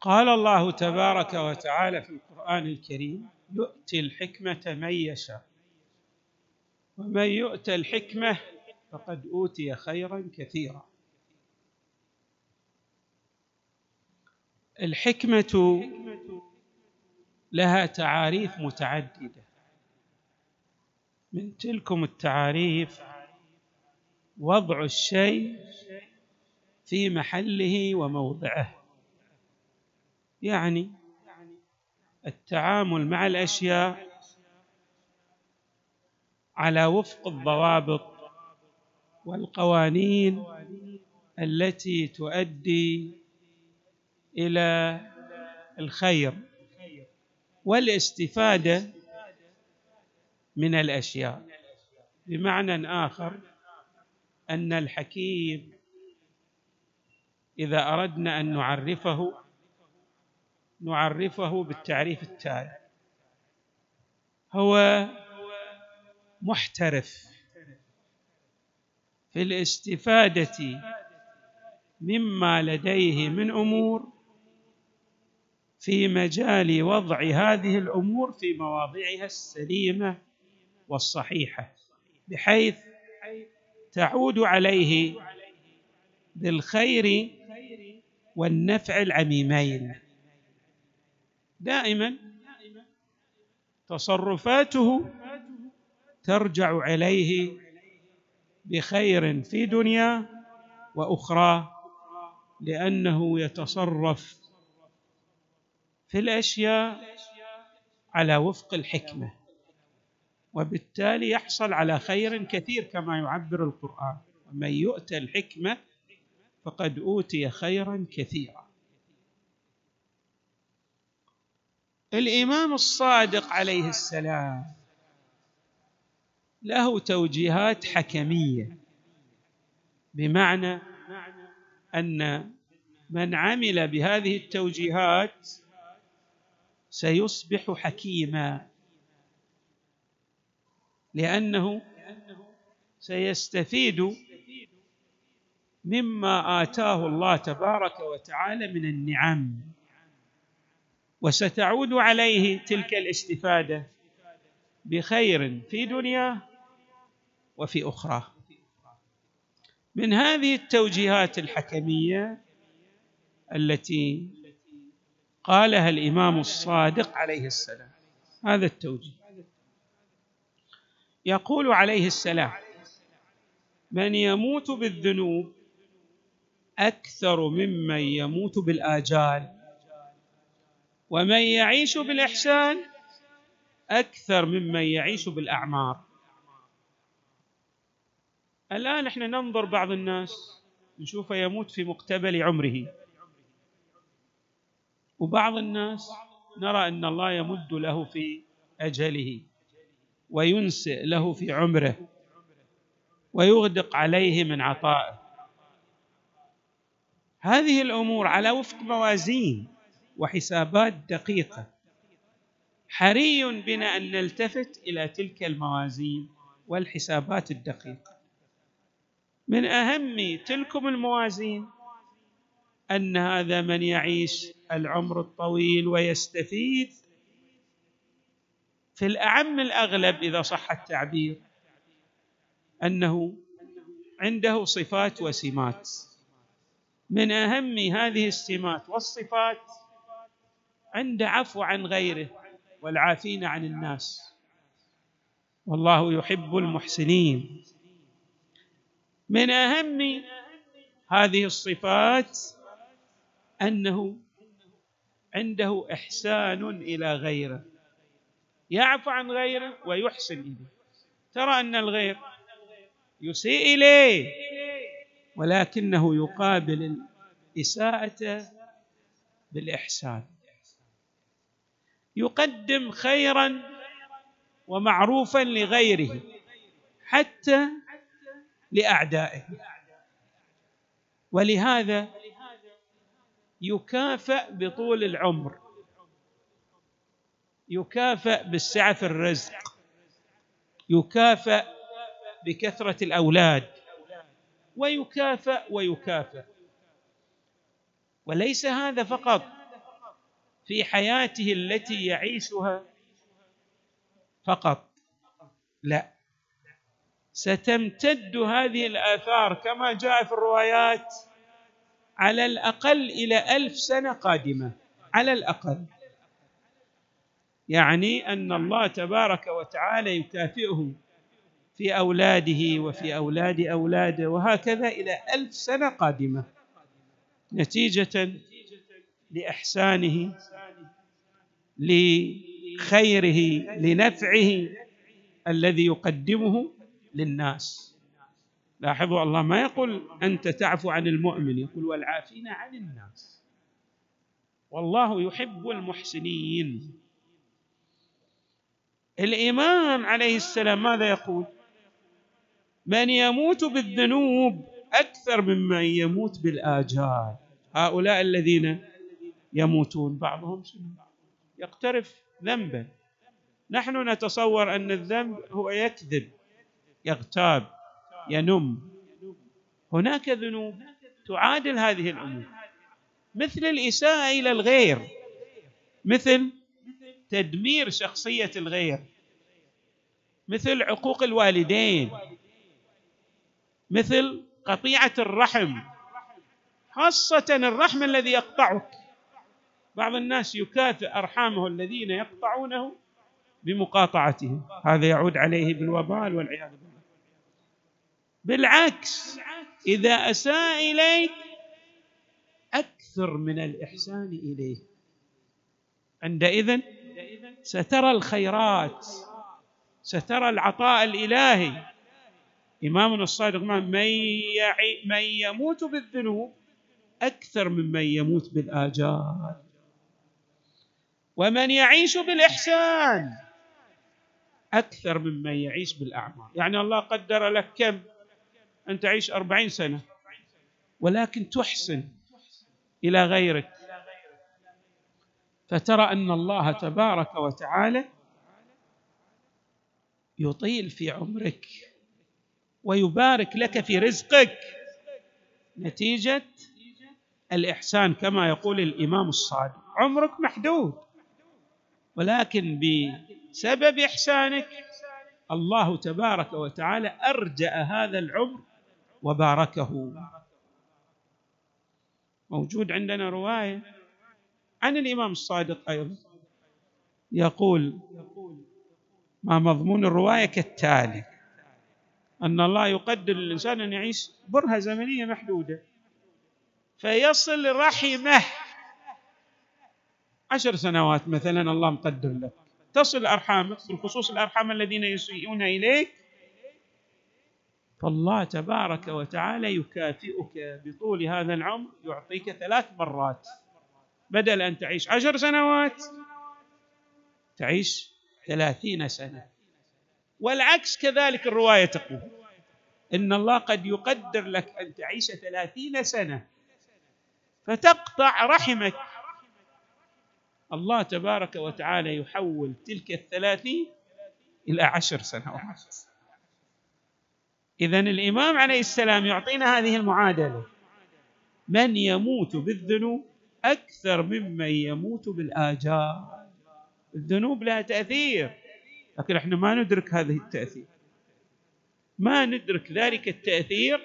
قال الله تبارك وتعالى في القرآن الكريم يؤتي الحكمة من يشاء ومن يؤت الحكمة فقد أوتي خيرا كثيرا. الحكمة لها تعاريف متعددة. من تلكم التعاريف وضع الشيء في محله وموضعه. يعني التعامل مع الأشياء على وفق الضوابط والقوانين التي تؤدي إلى الخير والاستفادة من الأشياء. بمعنى آخر أن الحكيم إذا أردنا أن نعرفه نعرفه بالتعريف التالي. هو محترف في الاستفادة مما لديه من أمور في مجال وضع هذه الأمور في مواضعها السليمة والصحيحة بحيث تعود عليه بالخير والنفع العميمين. دائما تصرفاته ترجع عليه بخير في دنيا وأخرى لأنه يتصرف في الأشياء على وفق الحكمة وبالتالي يحصل على خير كثير كما يعبر القرآن. ومن يؤتى الحكمة فقد أوتي خيرا كثيرا. الإمام الصادق عليه السلام له توجيهات حكمية بمعنى أن من عمل بهذه التوجيهات سيصبح حكيما لأنه سيستفيد مما آتاه الله تبارك وتعالى من النعم. وستعود عليه تلك الاستفادة بخير في دنياه وفي أخرى. من هذه التوجيهات الحكمية التي قالها الإمام الصادق عليه السلام هذا التوجيه. يقول عليه السلام من يموت بالذنوب أكثر ممن يموت بالآجال. ومن يعيش بالإحسان أكثر ممن يعيش بالأعمار. الآن إحنا ننظر بعض الناس نشوفه يموت في مقتبل عمره. وبعض الناس نرى أن الله يمد له في أجله وينسئ له في عمره ويغدق عليه من عطائه. هذه الأمور على وفق موازين. وحسابات دقيقة. حري بنا أن نلتفت إلى تلك الموازين والحسابات الدقيقة. من أهم تلكم الموازين أن هذا من يعيش العمر الطويل ويستفيد في الأعم الأغلب إذا صح التعبير أنه عنده صفات وسمات. من أهم هذه السمات والصفات عند عفو عن غيره والعافين عن الناس. والله يحب المحسنين. من أهم هذه الصفات أنه عنده إحسان إلى غيره. يعفو عن غيره ويحسن إليه. ترى أن الغير يسيء إليه ولكنه يقابل الإساءة بالإحسان. يقدم خيرا ومعروفا لغيره حتى لأعدائه. ولهذا يكافأ بطول العمر يكافأ بالسعة في الرزق يكافأ بكثرة الأولاد ويكافأ ويكافأ. وليس هذا فقط في حياته التي يعيشها فقط. لا. ستمتد هذه الآثار كما جاء في الروايات على الأقل إلى ألف سنة قادمة. على الأقل. يعني أن الله تبارك وتعالى يكافئه في أولاده وفي أولاد أولاده وهكذا إلى ألف سنة قادمة. نتيجة لإحسانه لخيره لنفعه الذي يقدمه للناس. لاحظوا الله ما يقول أنت تعفو عن المؤمن يقول والعافين عن الناس. والله يحب المحسنين. الامام عليه السلام ماذا يقول؟ من يموت بالذنوب أكثر ممن يموت بالآجال. هؤلاء الذين يموتون بعضهم يقترف ذنبا. نحن نتصور أن الذنب هو يكذب يغتاب ينم. هناك ذنوب تعادل هذه الأمور. مثل الإساءة إلى الغير. مثل تدمير شخصية الغير. مثل عقوق الوالدين. مثل قطيعة الرحم. خاصة الرحم الذي يقطعك. بعض الناس يكافئ أرحامه الذين يقطعونه بمقاطعتهم. هذا يعود عليه بالوبال والعياذ بالله. بالعكس إذا أساء إليك أكثر من الإحسان إليه. عندئذ سترى الخيرات سترى العطاء الإلهي. إمامنا الصادق من من يموت بالذنوب أكثر ممن يموت بالآجال. ومن يعيش بالإحسان أكثر ممن يعيش بالاعمال يعني الله قدر لك كم؟ أن تعيش أربعين سنة ولكن تحسن إلى غيرك. فترى أن الله تبارك وتعالى يطيل في عمرك ويبارك لك في رزقك نتيجة الإحسان كما يقول الإمام الصادق. عمرك محدود. ولكن بسبب إحسانك الله تبارك وتعالى أرجأ هذا العمر وباركه. موجود عندنا رواية عن الإمام الصادق أيضا يقول ما مضمون الرواية كالتالي أن الله يقدر للانسان أن يعيش برهة زمنية محدودة فيصل رحمه عشر سنوات مثلا الله مقدر لك. تصل أرحامك بالخصوص الأرحام الذين يسيئون إليك. فالله تبارك وتعالى يكافئك بطول هذا العمر يعطيك ثلاث مرات. بدل أن تعيش عشر سنوات تعيش ثلاثين سنة. والعكس كذلك الرواية تقول إن الله قد يقدر لك أن تعيش ثلاثين سنة. فتقطع رحمك. الله تبارك وتعالى يحول تلك الثلاثين إلى عشر سنوات. اذا الإمام عليه السلام يعطينا هذه المعادلة. من يموت بالذنوب أكثر ممن يموت بالآجال. الذنوب لها تأثير لكن إحنا ما ندرك هذه التأثير. ما ندرك ذلك التأثير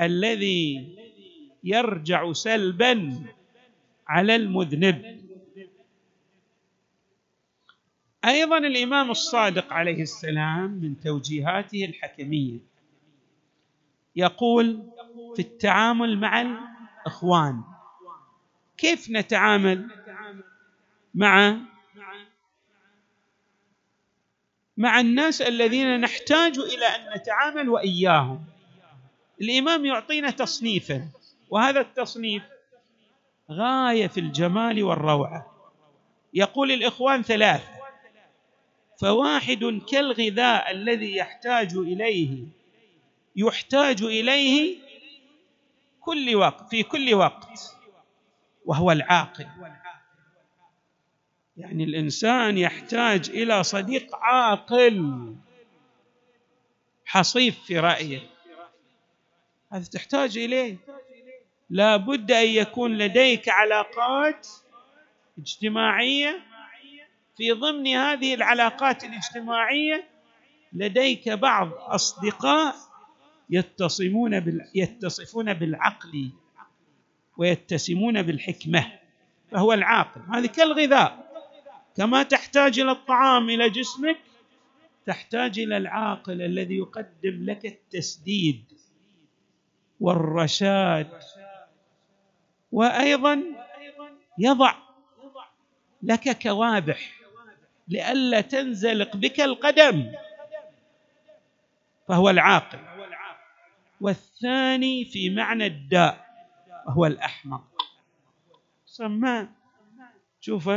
الذي يرجع سلبا على المذنب. أيضا الإمام الصادق عليه السلام من توجيهاته الحكمية يقول في التعامل مع الإخوان كيف نتعامل مع مع الناس الذين نحتاج إلى أن نتعامل وإياهم؟ الإمام يعطينا تصنيفا وهذا التصنيف غاية في الجمال والروعة. يقول الإخوان ثلاث فواحد كالغذاء الذي يحتاج إليه يحتاج إليه كل وقت في كل وقت وهو العاقل. يعني الإنسان يحتاج إلى صديق عاقل حصيف في رأيه. هذا تحتاج إليه. لا بد أن يكون لديك علاقات اجتماعية. في ضمن هذه العلاقات الاجتماعية لديك بعض أصدقاء يتصمون بال... يتصفون بالعقل ويتسمون بالحكمة فهو العاقل. هذه كالغذاء. كما تحتاج إلى الطعام إلى جسمك تحتاج إلى العاقل الذي يقدم لك التسديد والرشاد وأيضا يضع لك كوابح لئلا تنزلق بك القدم فهو العاقل. والثاني في معنى الداء وهو الأحمق. سماه شوف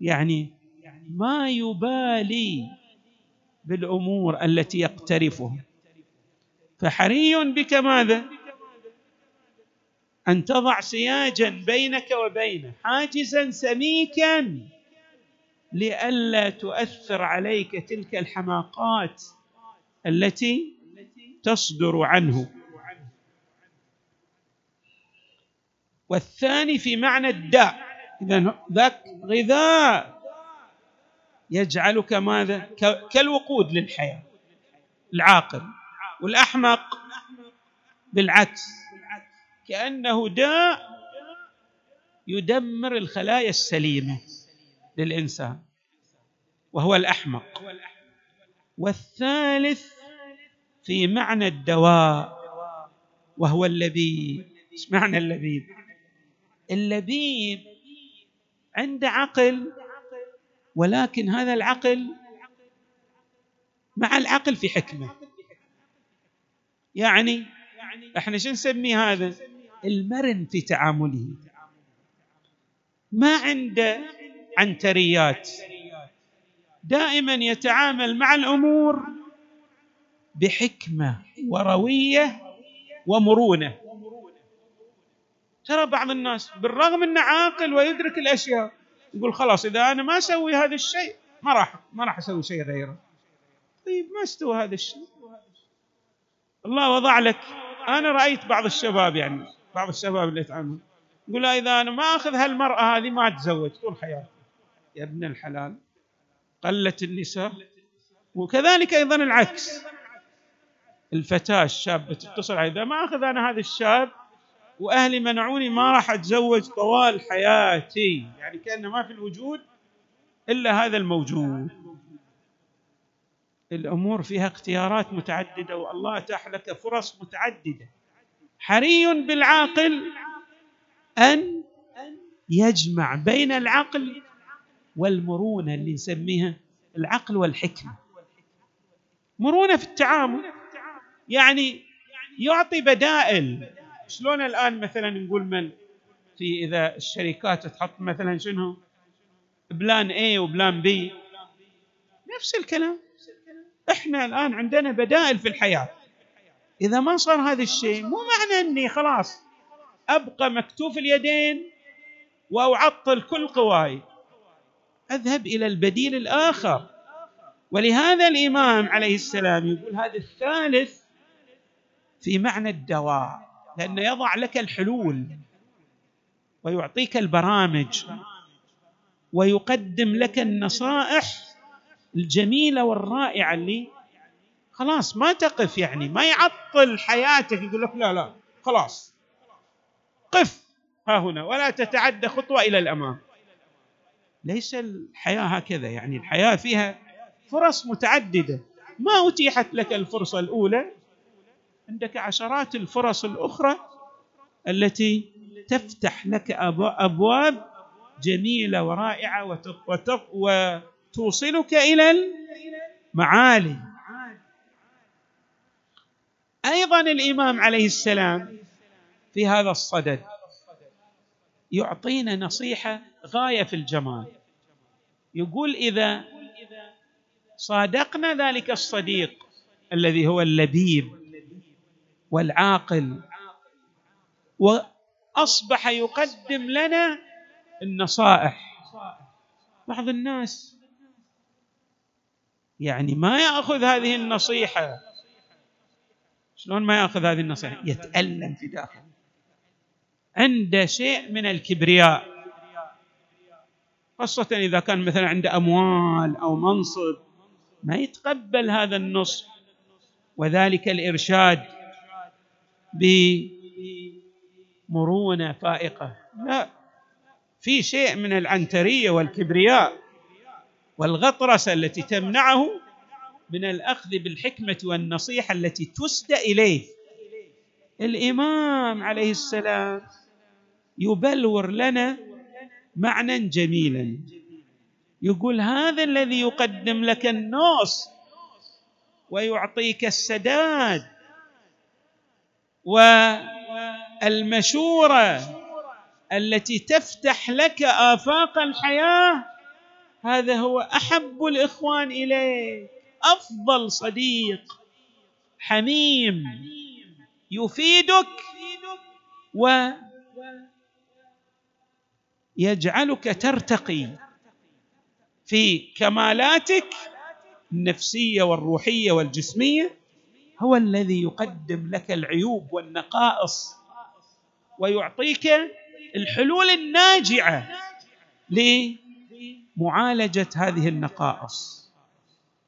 يعني ما يبالي بالأمور التي يقترفها فحري بك ماذا؟ أن تضع سياجا بينك وبينه حاجزا سميكا لئلا تؤثر عليك تلك الحماقات التي تصدر عنه. والثاني في معنى الداء اذا ذاك غذاء. يجعلك ماذا؟ كالوقود للحياة العاقل والأحمق بالعكس. كأنه داء يدمر الخلايا السليمة للإنسان وهو الأحمق. والثالث في معنى الدواء وهو اللبيب. إيش معنى اللبيب؟ اللبيب عنده عقل ولكن هذا العقل مع العقل في حكمة. يعني إحنا شو نسمي هذا؟ المرن في تعامله. ما عنده عنتريات. دائما يتعامل مع الأمور بحكمة وروية ومرونة. ترى بعض الناس بالرغم إنه عاقل ويدرك الأشياء يقول خلاص إذا أنا ما أسوي هذا الشيء ما راح ما راح أسوي شيء غيره. طيب ما استوى هذا الشيء؟ الله وضع لك. أنا رأيت بعض الشباب يعني بعض الشباب اللي يتعاملون يقول إذا أنا ما أخذ هالمرأة هذه ما أتزوج طول حياتي. يا ابن الحلال قلت النساء. وكذلك أيضا العكس. الفتاة الشابة تتصل إذا ما أخذ أنا هذا الشاب وأهلي منعوني ما راح أتزوج طوال حياتي. يعني كان ما في الوجود إلا هذا الموجود. الأمور فيها اختيارات متعددة والله اتاح لك فرص متعددة. حري بالعاقل أن يجمع بين العقل والمرونة اللي نسميها العقل والحكمة. مرونة في التعامل يعني يعطي بدائل. شلون الآن مثلا نقول من؟ في إذا الشركات تحط مثلا شنو؟ plan A و plan B نفس الكلام. إحنا الآن عندنا بدائل في الحياة. إذا ما صار هذا الشيء مو معنى إني خلاص أبقى مكتوف اليدين وأعطل كل قواي أذهب إلى البديل الآخر. ولهذا الإمام عليه السلام يقول هذا الثالث في معنى الدواء لأنه يضع لك الحلول ويعطيك البرامج ويقدم لك النصائح الجميلة والرائعة اللي خلاص ما تقف يعني ما يعطل حياتك يقول لك لا لا خلاص. قف ها هنا ولا تتعدى خطوة إلى الأمام. ليس الحياة هكذا يعني الحياة فيها فرص متعددة. ما أتيحت لك الفرصة الأولى؟ عندك عشرات الفرص الأخرى التي تفتح لك أبواب جميلة ورائعة وتوصلك إلى المعالي. أيضا الإمام عليه السلام في هذا الصدد يعطينا نصيحة غاية في الجمال. يقول إذا صادقنا ذلك الصديق الذي هو اللبيب والعاقل وأصبح يقدم لنا النصائح. بعض الناس يعني ما يأخذ هذه النصيحة شلون ما ياخذ هذه النصيحة؟ يتألم في داخله. عنده شيء من الكبرياء. خاصة إذا كان مثلا عنده أموال أو منصب ما يتقبل هذا النص. وذلك الإرشاد بمرونة فائقة. لا في شيء من العنترية والكبرياء والغطرسة التي تمنعه من الأخذ بالحكمة والنصيحة التي تسدى إليه. الإمام عليه السلام يبلور لنا معنى جميلا. يقول هذا الذي يقدم لك النص ويعطيك السداد والمشورة التي تفتح لك آفاق الحياة هذا هو أحب الإخوان إليك. أفضل صديق حميم يفيدك و يجعلك ترتقي في كمالاتك النفسية والروحية والجسمية هو الذي يقدم لك العيوب والنقائص ويعطيك الحلول الناجعة لمعالجة هذه النقائص.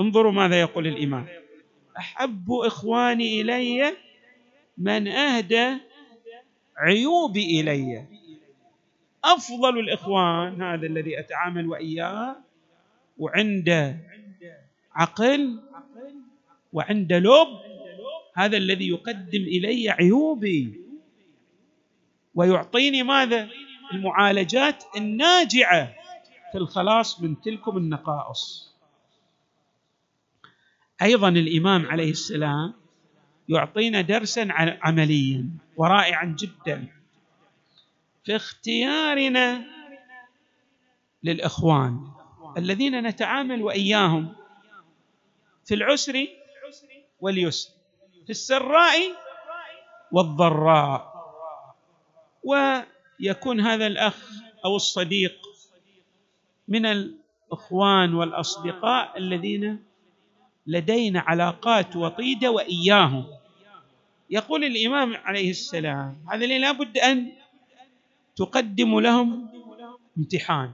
انظروا ماذا يقول الإمام. أحب إخواني إلي من أهدى عيوبي إلي. أفضل الإخوان هذا الذي أتعامل وإياه وعنده عقل وعنده لب هذا الذي يقدم إلي عيوبي. ويعطيني ماذا؟ المعالجات الناجعة في الخلاص من تلكم النقائص. أيضا الإمام عليه السلام يعطينا درسا عمليا ورائعا جدا في اختيارنا للإخوان الذين نتعامل وإياهم في العسر واليسر في السراء والضراء. ويكون هذا الأخ أو الصديق من الإخوان والأصدقاء الذين لدينا علاقات وطيدة وإياهم. يقول الإمام عليه السلام هذا اللي لابد أن تقدم لهم امتحان.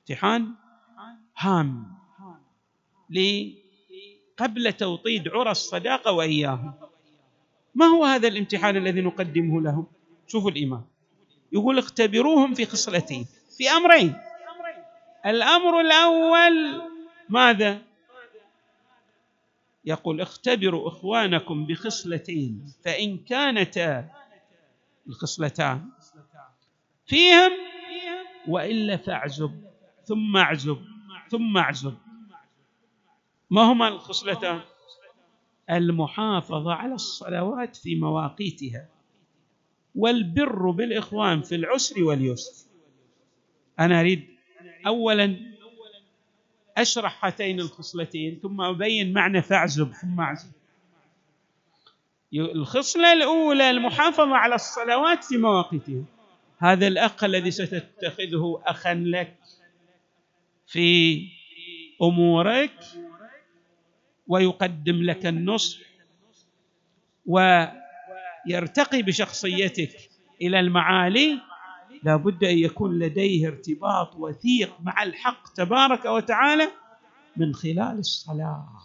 امتحان هام. قبل توطيد عرى الصداقة وإياهم. ما هو هذا الامتحان الذي نقدمه لهم؟ شوفوا الإمام. يقول اختبروهم في خصلتين في أمرين. الأمر الأول ماذا؟ يقول اختبروا إخوانكم بخصلتين فإن كانتا الخصلتان فيهم وإلا فاعزب ثم اعزب ثم اعزب. ما هما الخصلتان؟ المحافظة على الصلوات في مواقيتها والبر بالإخوان في العسر واليسر. أنا أريد اولا أشرح هاتين الخصلتين ثم أبين معنى فاعزب ثم اعزب الخصلة الأولى المحافظة على الصلوات في مواقيتها هذا الأخ الذي ستتخذه اخا لك في أمورك ويقدم لك النصح ويرتقي بشخصيتك إلى المعالي لا بد أن يكون لديه ارتباط وثيق مع الحق تبارك وتعالى من خلال الصلاة.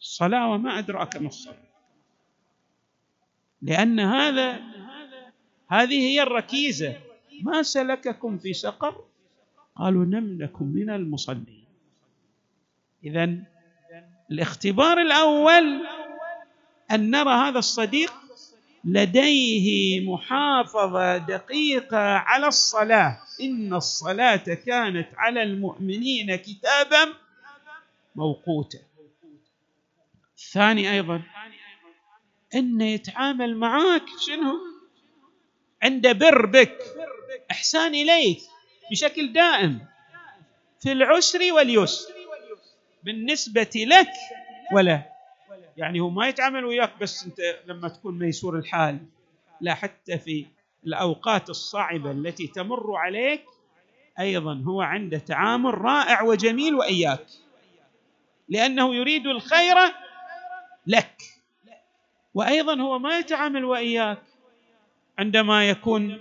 الصلاة وما أدراك ما الصلاة. لأن هذا هذه هي الركيزة. ما سلككم في سقر؟ قالوا لم نكن من المصلين. اذا الاختبار الأول أن نرى هذا الصديق لديه محافظة دقيقة على الصلاة. إن الصلاة كانت على المؤمنين كتابا موقوتا. الثاني أيضا انه يتعامل معك شنو؟ عند بر بك إحسان إليك بشكل دائم في العسر واليسر. بالنسبة لك ولا؟ يعني هو ما يتعامل وياك بس انت لما تكون ميسور الحال لا حتى في الأوقات الصعبة التي تمر عليك أيضا هو عنده تعامل رائع وجميل وإياك. لأنه يريد الخير لك. وأيضا هو ما يتعامل وإياك عندما يكون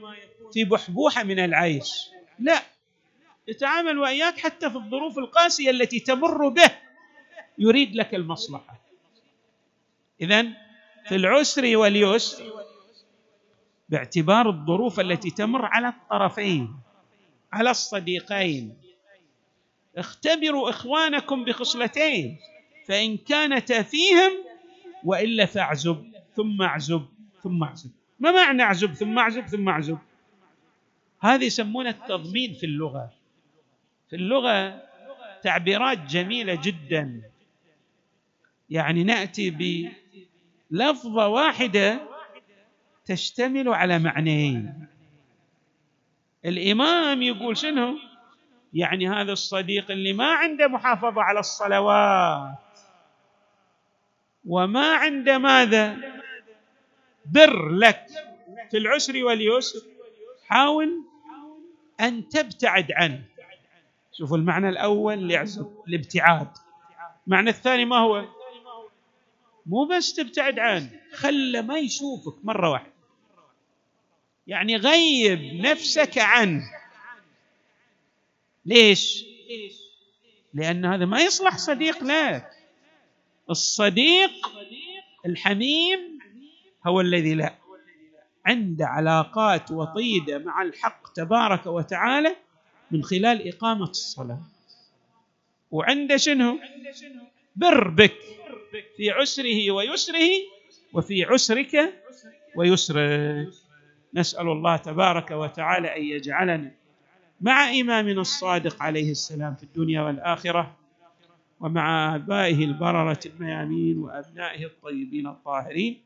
في بحبوحة من العيش. لا يتعامل وإياك حتى في الظروف القاسية التي تمر به. يريد لك المصلحة. اذا في العسر واليسر باعتبار الظروف التي تمر على الطرفين على الصديقين. اختبروا إخوانكم بخصلتين فإن كانتا فيهم وإلا فاعزب ثم اعزب ثم اعزب. ما معنى اعزب ثم اعزب ثم اعزب؟ هذه يسمونها التضمين في اللغة. في اللغة تعبيرات جميلة جدا. يعني نأتي بلفظه واحدة تشتمل على معنيين. الإمام يقول شنو؟ يعني هذا الصديق اللي ما عنده محافظة على الصلوات. وما عنده ماذا؟ بر لك في العسر واليسر. حاول أن تبتعد عنه. شوفوا المعنى الأول الابتعاد المعنى الثاني ما هو؟ مو بس تبتعد عنه خله ما يشوفك مرة واحدة. يعني غيب نفسك عنه ليش؟ لأن هذا ما يصلح صديق لك. الصديق الحميم هو الذي لا. عنده علاقات وطيدة مع الحق تبارك وتعالى من خلال إقامة الصلاة. وعنده شنو؟ بر بك في عسره ويسره وفي عسرك ويسرك. نسأل الله تبارك وتعالى أن يجعلنا مع إمامنا الصادق عليه السلام في الدنيا والآخرة ومع آبائه البررة الميامين وأبنائه الطيبين الطاهرين.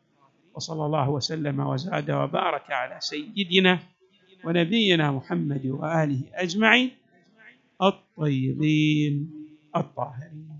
وصلى الله وسلم وزاد وبارك على سيدنا ونبينا محمد وآله أجمعين الطيبين الطاهرين.